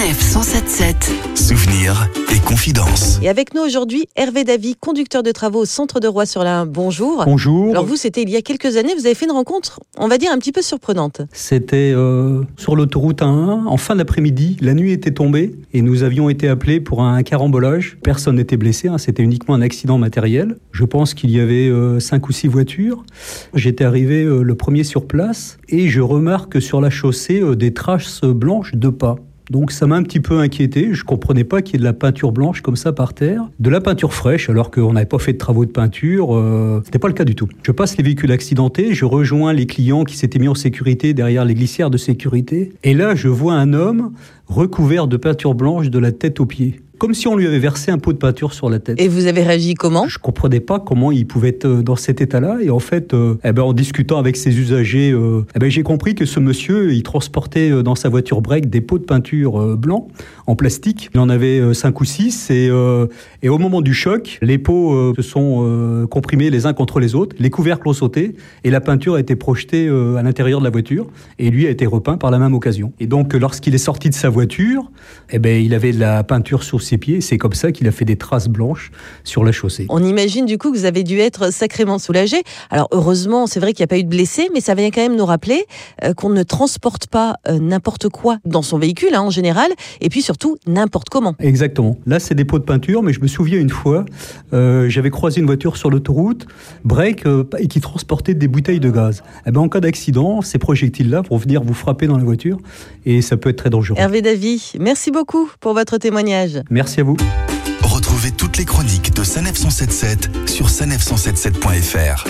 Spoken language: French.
Sanef 177. Souvenirs et confidences. Et avec nous aujourd'hui, Hervé Davy, conducteur de travaux au centre de Roi-sur-Lin. Bonjour. Bonjour. Alors vous, c'était il y a quelques années, vous avez fait une rencontre, on va dire, un petit peu surprenante. C'était euh, sur l'autoroute 1 en fin d'après-midi. La nuit était tombée et nous avions été appelés pour un carambolage. Personne n'était blessé, hein, c'était uniquement un accident matériel. Je pense qu'il y avait euh, cinq ou six voitures. J'étais arrivé euh, le premier sur place et je remarque sur la chaussée euh, des traces blanches de pas. Donc ça m'a un petit peu inquiété. Je comprenais pas qu'il y ait de la peinture blanche comme ça par terre, de la peinture fraîche alors qu'on n'avait pas fait de travaux de peinture. Euh, C'était pas le cas du tout. Je passe les véhicules accidentés, je rejoins les clients qui s'étaient mis en sécurité derrière les glissières de sécurité, et là je vois un homme recouvert de peinture blanche de la tête aux pieds, comme si on lui avait versé un pot de peinture sur la tête. Et vous avez réagi comment? Je comprenais pas comment il pouvait être euh, dans cet état-là. Et en fait, euh, eh ben, en discutant avec ses usagers, euh, eh ben, j'ai compris que ce monsieur, il transportait dans sa voiture break des pots de peinture euh, blancs en plastique. Il en avait euh, cinq ou six. Et, et au moment du choc, les pots se sont comprimés les uns contre les autres. Les couvercles ont sauté et la peinture a été projetée à l'intérieur de la voiture. Et lui a été repeint par la même occasion. Et donc, lorsqu'il est sorti de sa voiture, eh ben, il avait de la peinture sur ses pieds. C'est comme ça qu'il a fait des traces blanches sur la chaussée. On imagine du coup que vous avez dû être sacrément soulagé. Alors heureusement, c'est vrai qu'il n'y a pas eu de blessés, mais ça vient quand même nous rappeler euh, qu'on ne transporte pas euh, n'importe quoi dans son véhicule hein, en général, et puis surtout n'importe comment. Exactement. Là, c'est des pots de peinture, mais je me souviens une fois, euh, j'avais croisé une voiture sur l'autoroute, break, et qui transportait des bouteilles de gaz. Eh ben, en cas d'accident, ces projectiles-là vont venir vous frapper dans la voiture, et ça peut être très dangereux. Hervé Davy, merci beaucoup pour votre témoignage. Merci à vous. Retrouvez toutes les chroniques de Sanef 177 sur sanef177.fr.